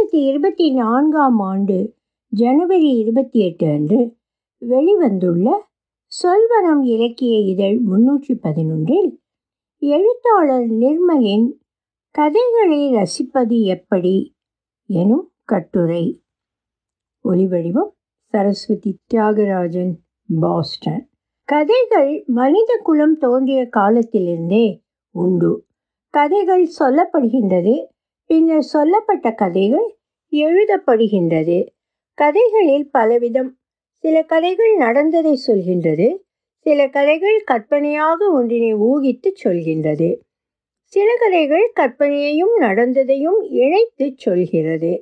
ரெண்டாயிரத்தி இருபத்தி நான்காம் ஆண்டு ஜனவரி இருபத்தி எட்டு அன்று வெளிவந்துள்ள சொல்வனம் இலக்கிய இதழ் முன்னூற்றி பதினொன்றில் எழுத்தாளர் நிர்மலின் கதைகளை ரசிப்பது எப்படி எனும் கட்டுரை. ஒலிவடிவம் சரஸ்வதி தியாகராஜன் பாஸ்டன். கதைகள் மனித குலம் தோன்றிய காலத்திலிருந்தே உண்டு. கதைகள் சொல்லப்படுகின்றது பின்னர் சொல்லப்பட்ட கதைகள் எழுதப்படுகின்றது. கதைகளில் பலவிதம் சில கதைகள் நடந்ததை சொல்கின்றது சில கதைகள் கற்பனையாக ஒன்றினை ஊகித்து சொல்கின்றது. சில கதைகள் கற்பனையையும் நடந்ததையும் இணைத்து சொல்கிறது.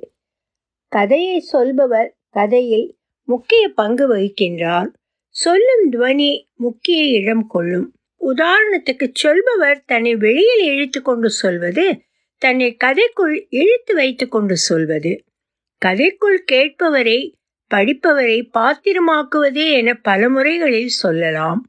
கதையை சொல்பவர் கதையில் முக்கிய பங்கு வகிக்கின்றார். சொல்லும் துவனி முக்கிய இடம் கொள்ளும். உதாரணத்துக்கு சொல்பவர் தன்னை வெளியில் இழுத்து கொண்டு சொல்வது தன்னை கதைக்குள் இழுத்து வைத்து கொண்டு சொல்வது கதைக்குள் கேட்பவரை படிப்பவரை பாத்திரமாக்குவதே என பல முறைகளில் சொல்லலாம்.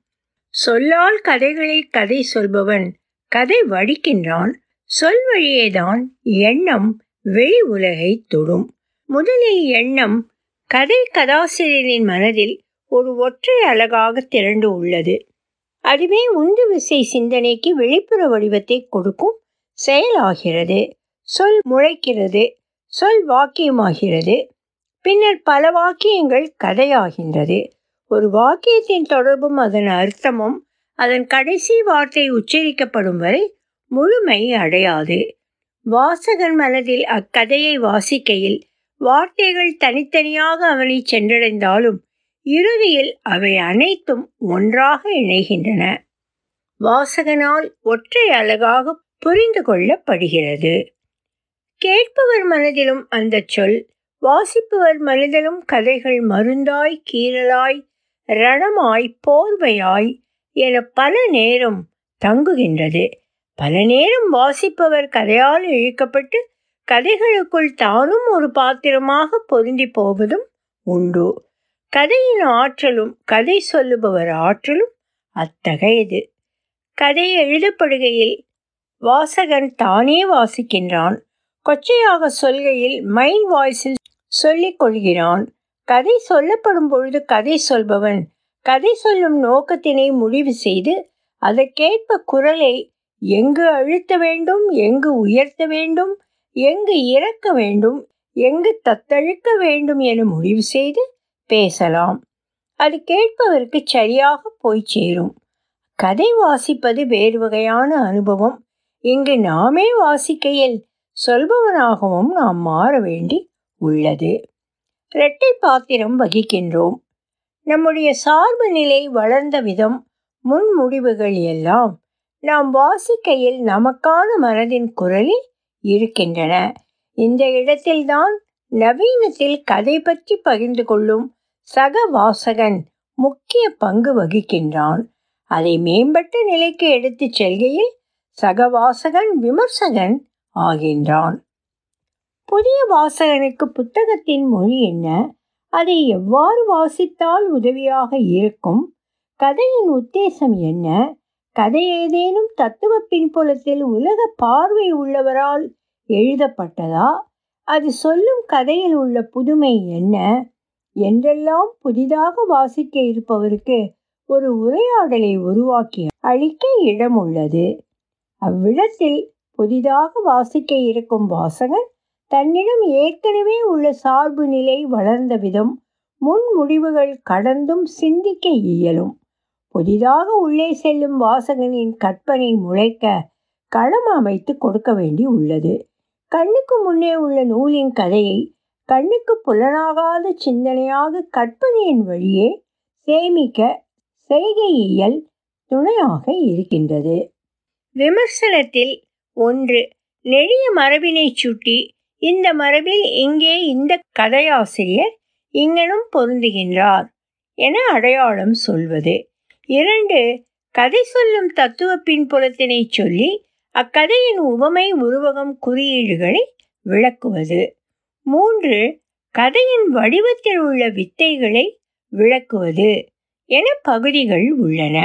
சொல்லால் கதைகளை கதை சொல்பவன் கதை வடிக்கின்றான் சொல் வழியேதான் எண்ணம் வெளி உலகை தொடும். முதலில் எண்ணம் கதை கதாசிரியரின் மனதில் ஒரு ஒற்றை அழகாக திரண்டு உள்ளது. அதுவே உந்து விசை சிந்தனைக்கு வெளிப்புற வடிவத்தை கொடுக்கும் செயலாகிறது. சொல் முளைக்கிறது. சொல் வாக்கியமாகிறது. பின்னர் பல வாக்கியங்கள் கதையாகின்றது. ஒரு வாக்கியத்தின் தொடர்பும் அதன் அர்த்தமும் அதன் கடைசி வார்த்தை உச்சரிக்கப்படும் வரை முழுமை அடையாது. வாசகன் மனதில் அக்கதையை வாசிக்கையில் வார்த்தைகள் தனித்தனியாக அவனை சென்றடைந்தாலும் இறுதியில் அவை அனைத்தும் ஒன்றாக இணைகின்றன. வாசகனால் ஒற்றை அழகாக புரிந்து கொள்ளப்படுகிறது. கேட்பவர் மனதிலும் அந்த சொல் வாசிப்பவர் மனதிலும் கதைகள் மருந்தாய் கீரலாய் ரணமாய் போர்வையாய் என பல நேரம் தங்குகின்றது. பல நேரம் வாசிப்பவர் கதையால் இழுக்கப்பட்டு கதைகளுக்குள் தானும் ஒரு பாத்திரமாக பொருந்தி போவதும் உண்டு. கதையின் ஆற்றலும் கதை சொல்லுபவர் ஆற்றலும் அத்தகையது. கதை எழுதப்படுகையில் வாசகன் தானே வாசிக்கின்றான். கொச்சையாக சொல்கையில் மைண்ட் வாய்ஸில் சொல்லிக் கொள்கிறான். கதை சொல்லப்படும் பொழுது கதை சொல்பவன் கதை சொல்லும் நோக்கத்தினை முடிவு செய்து அதற்கேற்ப குரலை எங்கு அழுத்த வேண்டும் எங்கு உயர்த்த வேண்டும் எங்கு இறக்க வேண்டும் எங்கு தத்தழுக்க வேண்டும் என முடிவு செய்து பேசலாம். அது கேட்பவருக்கு சரியாக போய் சேரும். கதை வாசிப்பது வேறு வகையான அனுபவம். இங்கு நாமே வாசிக்கையில் சொல்பவனாகவும் நாம் மாற வேண்டி உள்ளது. இரட்டை பாத்திரம் வகிக்கின்றோம். நம்முடைய சார்பு நிலை வளர்ந்த விதம் முன்முடிவுகள் எல்லாம் நாம் வாசிக்கையில் நமக்கான மனதின் குரலில் இருக்கின்றன. இந்த இடத்தில்தான் நவீனத்தில் கதை பற்றி பகிர்ந்து கொள்ளும் சக வாசகன் முக்கிய பங்கு வகிக்கின்றான். அதை மேம்பட்ட நிலைக்கு எடுத்துச் செல்கையில் சகவாசகன் விமர்சகன் ஆகின்றான். புதிய வாசகனுக்கு புத்தகத்தின் மொழி என்ன? அதை எவ்வாறு வாசித்தால் உதவியாக இருக்கும்? கதையின் உத்தேசம் என்ன? கதை ஏதேனும் தத்துவ பின்புலத்தில் உலக பார்வை உள்ளவரால் எழுதப்பட்டதா? அது சொல்லும் கதையில் உள்ள புதுமை என்ன? என்றெல்லாம் புதிதாக வாசிக்க இருப்பவருக்கு ஒரு உரையாடலை உருவாக்கி அளிக்க இடம் உள்ளது அவ்விடத்தில் புதிதாக வாசிக்க இருக்கும் வாசகன் தன்னிடம் ஏற்கனவே உள்ள சார்பு நிலை வளர்ந்த விதம் முன் முடிவுகள் கடந்தும் சிந்திக்க இயலும். புதிதாக உள்ளே செல்லும் வாசகனின் கற்பனை முளைக்க களம் அமைத்து கொடுக்க வேண்டி உள்ளது. கண்ணுக்கு முன்னே உள்ள நூலின் கதையை கண்ணுக்கு புலனாகாத சிந்தனையாக கற்பனையின் வழியே சேமிக்க செய்கையியல் துணையாக இருக்கின்றது. விமர்சனத்தில் ஒன்று நெடிய மரபினை சுட்டி இந்த மரபில் இங்கே இந்த கதையாசிரியர் இங்கனும் பொருந்துகின்றார் என அடையாளம் சொல்வது. இரண்டு கதை சொல்லும் தத்துவ பின்புலத்தினை சொல்லி அக்கதையின் உவமை உருவகம் குறியீடுகளை விளக்குவது. மூன்று கதையின் வடிவத்தில் உள்ள வித்தைகளை விளக்குவது என பகுதிகள் உள்ளன.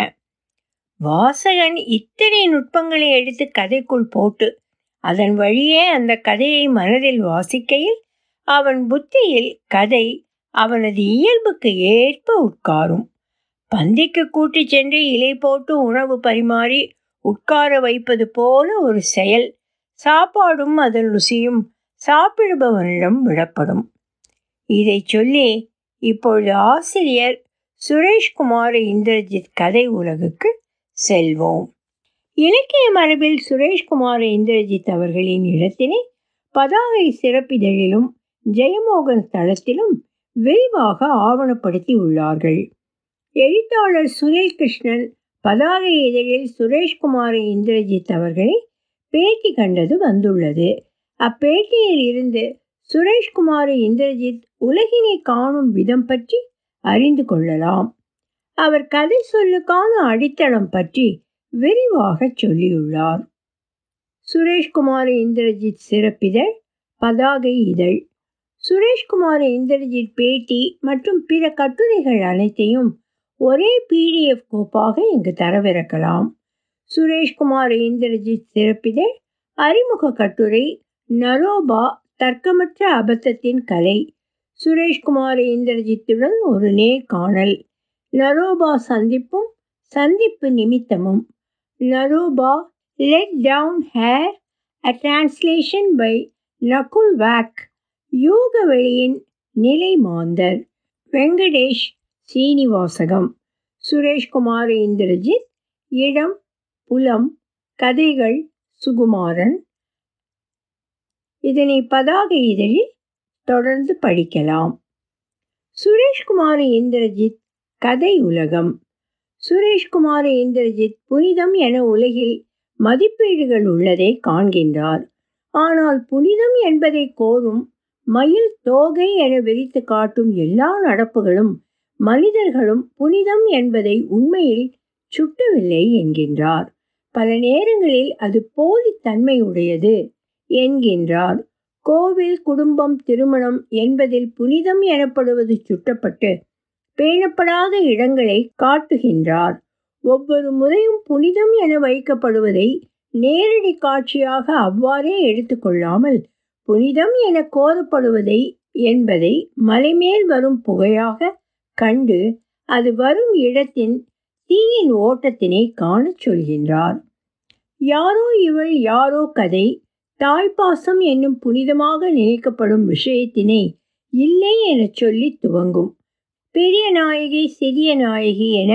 வாசகன் இத்தனை நுட்பங்களை எடுத்து கதைக்குள் போட்டு அதன் வழியே அந்த கதையை மனதில் வாசிக்கையில் அவன் புத்தியில் கதை அவனது இயல்புக்கு ஏற்ப உட்காரும். பந்திக்கு கூட்டிச் சென்று இலை போட்டு உணவு பரிமாறி உட்கார வைப்பது போல ஒரு செயல். சாப்பாடும் அதன் ருசியும் சாப்பிடுபவனிடம் விடப்படும். இதை சொல்லி இப்பொழுது ஆசிரியர் சுரேஷ்குமார் இந்திரஜித் கதை உலகுக்கு செல்வோம். இலக்கிய மரபில் சுரேஷ்குமார் இந்திரஜித் அவர்களின் இடத்தினை பதாகை சிறப்பிதழிலும் ஜெயமோகன் தளத்திலும் விரிவாக ஆவணப்படுத்தி உள்ளார்கள். எழுத்தாளர் சுனில் கிருஷ்ணன் பதாகை இதழில் சுரேஷ்குமார் இந்திரஜித் அவர்களை பேட்டி கண்டது வந்துள்ளது. அப்பேட்டியில் இருந்து சுரேஷ்குமார் இந்திரஜித் உலகினை காணும் விதம் பற்றி அறிந்து கொள்ளலாம். அவர் கதை சொல்லுக்கான அடித்தளம் பற்றி விரிவாக சொல்லியுள்ளார். சுரேஷ்குமார் இந்திரஜித் சிறப்பிதழ் பதாகை இதழ். சுரேஷ்குமார் இந்திரஜித் பேட்டி மற்றும் பிற கட்டுரைகள் அனைத்தையும் ஒரே பிடிஎஃப் கோப்பாக இங்கு தரவிறக்கலாம். சுரேஷ்குமார் இந்திரஜித் சிறப்பிதழ் அறிமுக கட்டுரை நரோபா தர்க்கமற்ற அபத்தத்தின் கலை. சுரேஷ்குமார் இந்திரஜித்துடன் ஒரு நேர்காணல். நரோபா சந்திப்பும் சந்திப்பு நிமித்தமும். Naropa let down hair a translation by Nakul Vak யூக வெளியின் நிலை மாந்தர். வெங்கடேஷ் சீனிவாசகம். சுரேஷ்குமார் இந்திரஜித் இடம் புலம் கதைகள் சுகுமாரன். இதனை பதாகை இதழில் தொடர்ந்து படிக்கலாம். சுரேஷ்குமார் இந்திரஜித் கதை உலகம். சுரேஷ்குமார் இந்திரஜித் புனிதம் என உலகில் மதிப்பீடுகள் உள்ளதை காண்கின்றார். ஆனால் புனிதம் என்பதை கோரும் மயில் தோகை என விரித்து காட்டும் எல்லா நடப்புகளும் மனிதர்களும் புனிதம் என்பதை உண்மையில் சுட்டவில்லை என்கின்றார். பல நேரங்களில் அது போலி தன்மையுடையது என்கின்றார். கோவில் குடும்பம் திருமணம் என்பதில் புனிதம் எனப்படுவது சுட்டப்பட்டு பேணப்படாத இடங்களை காட்டுகின்றார். ஒவ்வொரு முறையும் புனிதம் என வைக்கப்படுவதை நேரடி காட்சியாக அவ்வாறே எடுத்துக்கொள்ளாமல் புனிதம் என கோரப்படுவதை என்பதை மலைமேல் வரும் புகையாக கண்டு அது வரும் இடத்தின் தீயின் ஓட்டத்தினை காணச் சொல்கின்றார். யாரோ இவள் யாரோ கதை தாய்ப்பாசம் என்னும் புனிதமாக நினைக்கப்படும் விஷயத்தினை இல்லை எனச் சொல்லி துவங்கும். பெரிய நாயகி சிறிய நாயகி என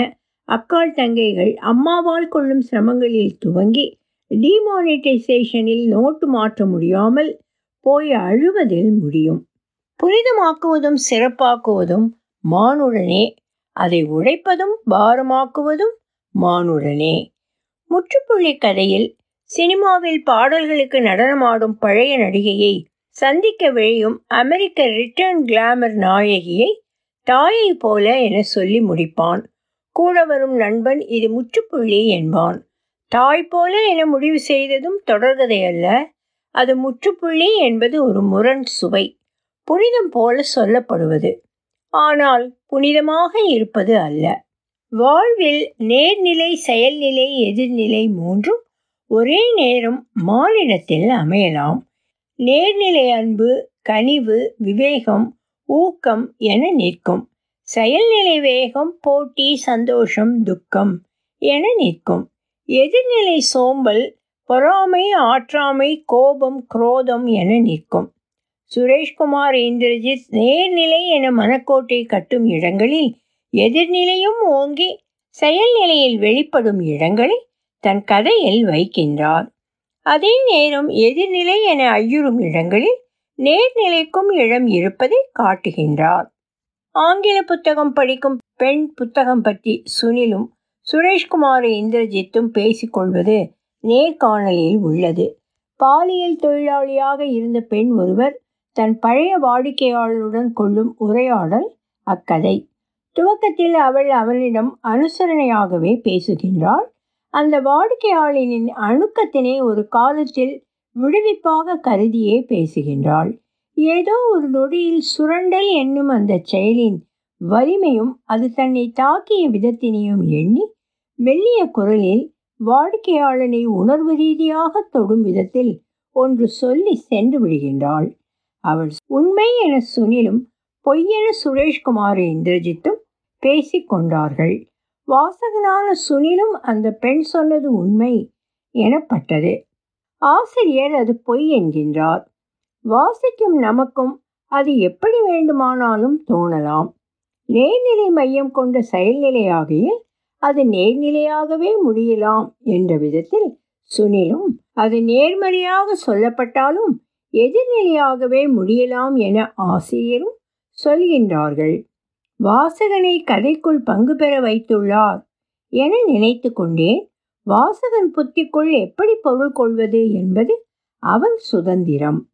அக்கால் தங்கைகள் அம்மாவால் கொள்ளும் சிரமங்களில் துவங்கி டிமானிட்டைசேஷனில் நோட்டு மாற்ற முடியாமல் போய் அழுவதில் முடியும். புனிதமாக்குவதும் சிறப்பாக்குவதும் மானுடனே. அதை உழைப்பதும் பாரமாக்குவதும் மானுடனே. முற்றுப்புள்ளி கதையில் சினிமாவில் பாடல்களுக்கு நடனமாடும் பழைய நடிகையை சந்திக்க விழையும் அமெரிக்க ரிட்டர்ன் கிளாமர் நாயகியை தாயை போல என சொல்லி முடிப்பான். கூட வரும் நண்பன் இது முற்றுப்புள்ளி என்பான். தாய் போல என முடிவு செய்ததும் தொடர்கதை அல்ல. அது முற்றுப்புள்ளி என்பது ஒரு முரண் சுவை. புனிதம் போல சொல்லப்படுவது. ஆனால் புனிதமாக இருப்பது அல்ல. வாழ்வில் நேர்நிலை செயல்நிலை எதிர்நிலை மூன்றும் ஒரே நேரம் மானிடத்தில் அமையலாம். நேர்நிலை அன்பு கனிவு விவேகம் ஊக்கம் என நிற்கும். செயல்நிலை வேகம் போட்டி சந்தோஷம் துக்கம் என நிற்கும். எதிர்நிலை சோம்பல் பொறாமை ஆற்றாமை கோபம் குரோதம் என நிற்கும். சுரேஷ்குமார் இந்திரஜித் நேர்நிலை என மனக்கோட்டை கட்டும் இடங்களில் எதிர்நிலையும் ஓங்கி செயல்நிலையில் வெளிப்படும் இடங்களை தன் கதையில் வைக்கின்றார். அதே நேரம் எதிர்நிலை என ஐயுறும் இடங்களில் நேர்நிலைக்கும் இடம் இருப்பதை காட்டுகின்றார். ஆங்கில புத்தகம் படிக்கும் பெண் புத்தகம் பற்றி சுனிலும் சுரேஷ்குமார் இந்திரஜித்தும் பேசிக்கொள்வது நேர்காணலில் உள்ளது. பாலியல் தொழிலாளியாக இருந்த பெண் ஒருவர் தன் பழைய வாடிக்கையாளருடன் கொள்ளும் உரையாடல் அக்கதை. துவக்கத்தில் அவள் அவனிடம் அனுசரணையாகவே பேசுகின்றாள். அந்த வாடிக்கையாளரின் அணுக்கத்தினை ஒரு காலத்தில் விடுவிப்பாக கருதியே பேசுகின்றாள். ஏதோ ஒரு நொடியில் சுரண்டல் என்னும் அந்த செயலின் வலிமையும் அது தன்னை தாக்கிய விதத்தினையும் எண்ணி மெல்லிய குரலில் வாடிக்கையாளனை உணர்வு ரீதியாக தொடும் விதத்தில் ஒன்று சொல்லி சென்று விடுகின்றாள். அவள் உண்மை என சுனிலும் பொய்யென சுரேஷ்குமார் இந்திரஜித்தும் பேசிக் கொண்டார்கள். வாசகனான சுனிலும் அந்த பெண் சொன்னது உண்மை எனப்பட்டது. ஆசிரியர் அது பொய் என்கின்றார். வாசிக்கும் நமக்கும் அது எப்படி வேண்டுமானாலும் தோணலாம். நேர்நிலை மையம் கொண்ட செயல்நிலையாகையில் அது நேர்நிலையாகவே முடியலாம் என்ற விதத்தில் சுனிலும் அது நேர்மறையாக சொல்லப்பட்டாலும் எதிர்நிலையாகவே முடியலாம் என ஆசிரியரும் சொல்கின்றார்கள். வாசகனை கதைக்குள் பங்கு பெற வைத்துள்ளார் என நினைத்து கொண்டேன் வாசகன் புத்திக்குள் எப்படி பொருள் கொள்வது என்பது அவன் சுதந்திரம்.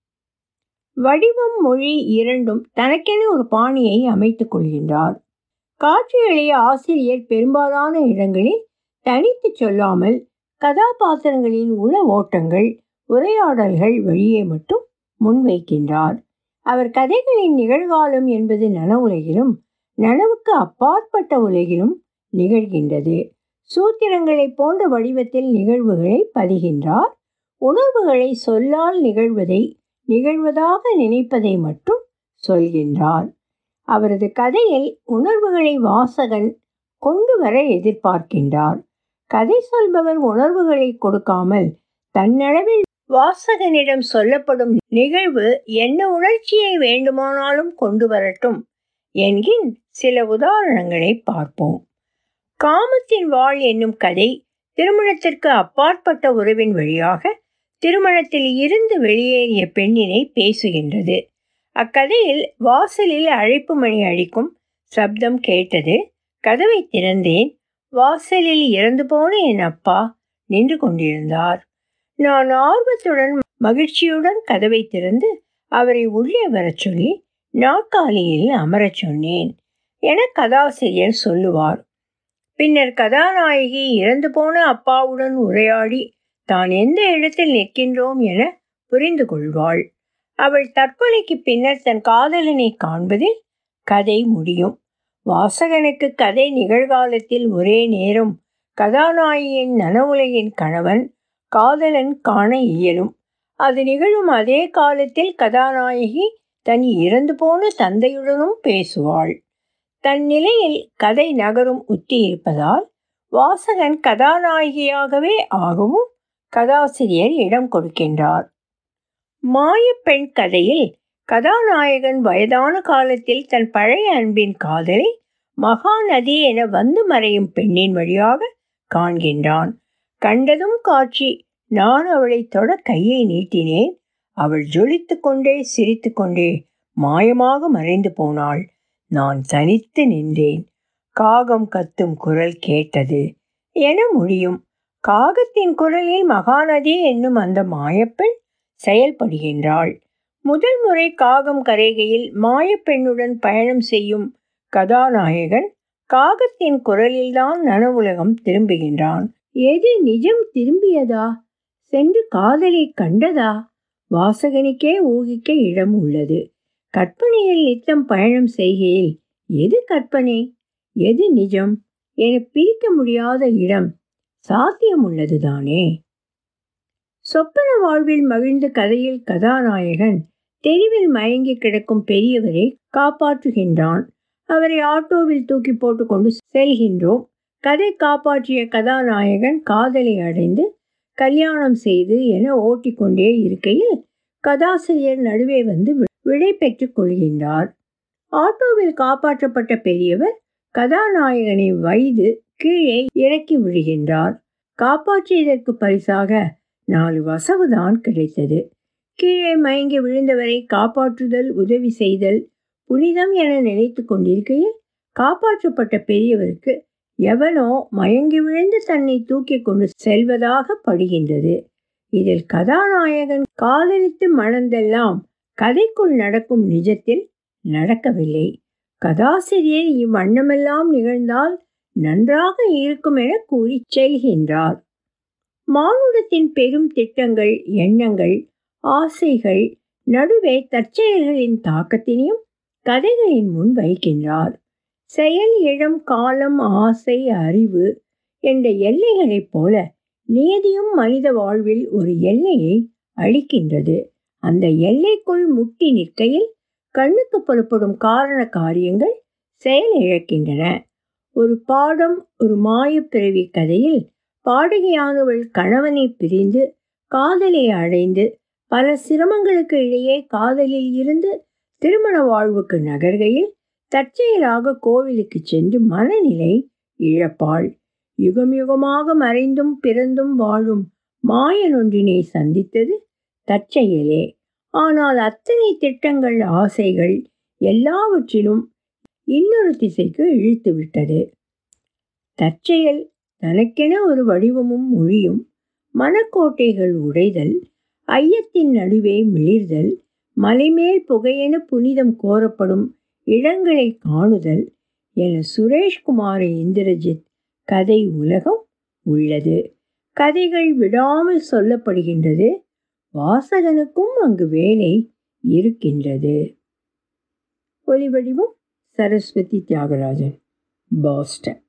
வடிவம் மொழி இரண்டும் தனக்கென ஒரு பாணியை அமைத்துக் கொள்கின்றார். காட்சிகளை ஆசிரியர் பெரும்பாலான இடங்களில் தனித்து சொல்லாமல் கதாபாத்திரங்களின் உள ஓட்டங்கள் உரையாடல்கள் வழியே மட்டும் முன்வைக்கின்றார். அவர் கதைகளின் நிகழ்காலம் என்பது நன உலகிலும் நனவுக்கு அப்பாற்பட்ட உலகிலும் நிகழ்கின்றது. சூத்திரங்களைப் போன்ற வடிவத்தில் நிகழ்வுகளை பதிகின்றார். உணர்வுகளை சொல்லால் நிகழ்வதை நிகழ்வதாக நினைப்பதை மட்டும் சொல்கின்றார். அவரது கதையில் உணர்வுகளை வாசகன் கொண்டு வர எதிர்பார்க்கின்றார். கதை சொல்பவர் உணர்வுகளை கொடுக்காமல் தன்னளவில் வாசகனிடம் சொல்லப்படும் நிகழ்வு என்ன உணர்ச்சியை வேண்டுமானாலும் கொண்டு வரட்டும் என்கின் சில உதாரணங்களை பார்ப்போம். காமத்தின் வாழ் என்னும் கதை திருமணத்திற்கு அப்பாற்பட்ட உறவின் வழியாக திருமணத்தில் இருந்து வெளியேறிய பெண்ணினை பேசுகின்றது. அக்கதையில் வாசலில் அழைப்பு மணி அடிக்கும் சப்தம் கேட்டது கதவை திறந்தேன். வாசலில் இறந்து போன என் அப்பா நின்று கொண்டிருந்தார். நான் ஆர்வத்துடன் மகிழ்ச்சியுடன் கதவை திறந்து அவரை உள்ளே வரச் சொல்லி நாற்காலியில் அமரச் சொன்னேன். என கதாசிரியர் சொல்லுவார். பின்னர் கதாநாயகி இறந்து போன அப்பாவுடன் உரையாடி தான் எந்த இடத்தில் நிற்கின்றோம் என புரிந்து கொள்வாள். அவள் தற்கொலைக்கு பின்னர் தன் காதலனை காண்பதில் கதை முடியும். வாசகனுக்கு கதை நிகழ்காலத்தில் ஒரே நேரம். கதாநாயகியின் நனவுலகின் கணவன் காதலன் காண இயலும். அது நிகழும் அதே காலத்தில் கதாநாயகி தன் இறந்து போன தந்தையுடனும் பேசுவாள். தன் நிலையில் கதை நகரும் உத்தி இருப்பதால் வாசகன் கதாநாயகியாகவே ஆகவும் கதாசிரியர் இடம் கொடுக்கின்றார். மாயப்பெண் கதையில் கதாநாயகன் வயதான காலத்தில் தன் பழைய அன்பின் காதலை மகாநதி என வந்து மறையும் பெண்ணின் வழியாக காண்கின்றான். கண்டதும் காட்சி நான் அவளை தொட கையை நீட்டினேன். அவள் ஜொலித்து கொண்டே சிரித்து கொண்டே மாயமாக மறைந்து போனாள். நான் தனித்து நின்றேன். காகம் கத்தும் குரல் கேட்டது. என முடியும் காகத்தின் குரலில் மகாநதி என்னும் அந்த மாயப்பெண் செயல்படுகின்றாள். முதல் முறை காகம் கரைகையில் மாயப்பெண்ணுடன் பயணம் செய்யும் கதாநாயகன் காகத்தின் குரலில்தான் நனவுலகம் திரும்புகின்றான். எது நிஜம் திரும்பியதா? சென்று காதலை கண்டதா? வாசகனுக்கே ஊகிக்க இடம் உள்ளது. கற்பனையில் நித்தம் பயணம் செய்கையில் எது கற்பனை? எது நிஜம்? என பிரிக்க முடியாத இடம் சாத்தியம் உள்ளதுதானே? சொப்பன வாழ்வில் மகிழ்ந்த கதையில் கதாநாயகன் தெருவில் மயங்கி கிடக்கும் பெரியவரை காப்பாற்றுகின்றான். அவரை ஆட்டோவில் தூக்கி போட்டுக்கொண்டு செல்கின்றோம். கதை காப்பாற்றிய கதாநாயகன் காதலை அடைந்து கல்யாணம் செய்து என ஓட்டிக்கொண்டே இருக்கையில் கதாசிரியர் நடுவே வந்து விடை பெற்றுக் கொள்கின்றார். ஆட்டோவில் காப்பாற்றப்பட்ட பெரியவர் கதாநாயகனை வைது கீழே இறக்கி விடுகின்றார். காப்பாற்றியதற்கு பரிசாக நாலு வசவுதான் கிடைத்தது. கீழே மயங்கி விழுந்தவரை காப்பாற்றுதல் உதவி செய்தல் புனிதம் என நினைத்து கொண்டிருக்கையில் காப்பாற்றப்பட்ட பெரியவருக்கு எவனோ மயங்கி விழுந்து தன்னை தூக்கி கொண்டு செல்வதாக படுகின்றது. இதில் கதாநாயகன் காதலித்து மணந்தெல்லாம் கதைக்குள் நடக்கும் நிஜத்தில் நடக்கவில்லை. கதாசிரியர் இவ்வண்ணமெல்லாம் நிகழ்ந்தால் நன்றாக இருக்கும் என கூறி செய்கின்றார் மானுடத்தின் பெரும் திட்டங்கள் எண்ணங்கள் ஆசைகள் நடுவே தற்செயல்களின் தாக்கத்தினையும் கதைகளின் முன் வைக்கின்றார். செயல் இடம் காலம் ஆசை அறிவு என்ற எல்லைகளைப் போல நியதியும் மனித வாழ்வில் ஒரு எல்லையை அளிக்கின்றது. அந்த எல்லைக்குள் முட்டி நிற்கையில் கண்ணுக்கு புறப்படும் காரண காரியங்கள் செயலிழக்கின்றன ஒரு பாடம் ஒரு மாயப்பிறவி கதையில் பாடகியானவள் கணவனை பிரிந்து காதலை அடைந்து பல சிரமங்களுக்கு இடையே காதலில் இருந்து திருமண வாழ்வுக்கு நகர்கையில் தற்செயலாக கோவிலுக்கு சென்று மனநிலை இழப்பாள். யுகம் யுகமாக மறைந்தும் பிறந்தும் வாழும் மாயனொன்றினை சந்தித்தது தற்செயலே. ஆனால் அத்தனை திட்டங்கள் ஆசைகள் எல்லாவற்றிலும் இன்னொரு திசைக்கு இழுத்து விட்டது. தற்செயல் தனக்கென ஒரு வடிவமும் மொழியும் மனக்கோட்டைகள் உடைதல் ஐயத்தின் நடுவே மிளிர்தல் மலைமேல் புகையென புனிதம் கோரப்படும் இடங்களை காணுதல் என சுரேஷ்குமார இந்திரஜித் கதை உலகம் உள்ளது. கதைகள் விடாமல் சொல்லப்படுகின்றது. வாசகனுக்கும் அங்கு வேலை இருக்கின்றது. ஒலிவடிவம் சரஸ்வதி தியாகராஜன் பாஸ்டன்.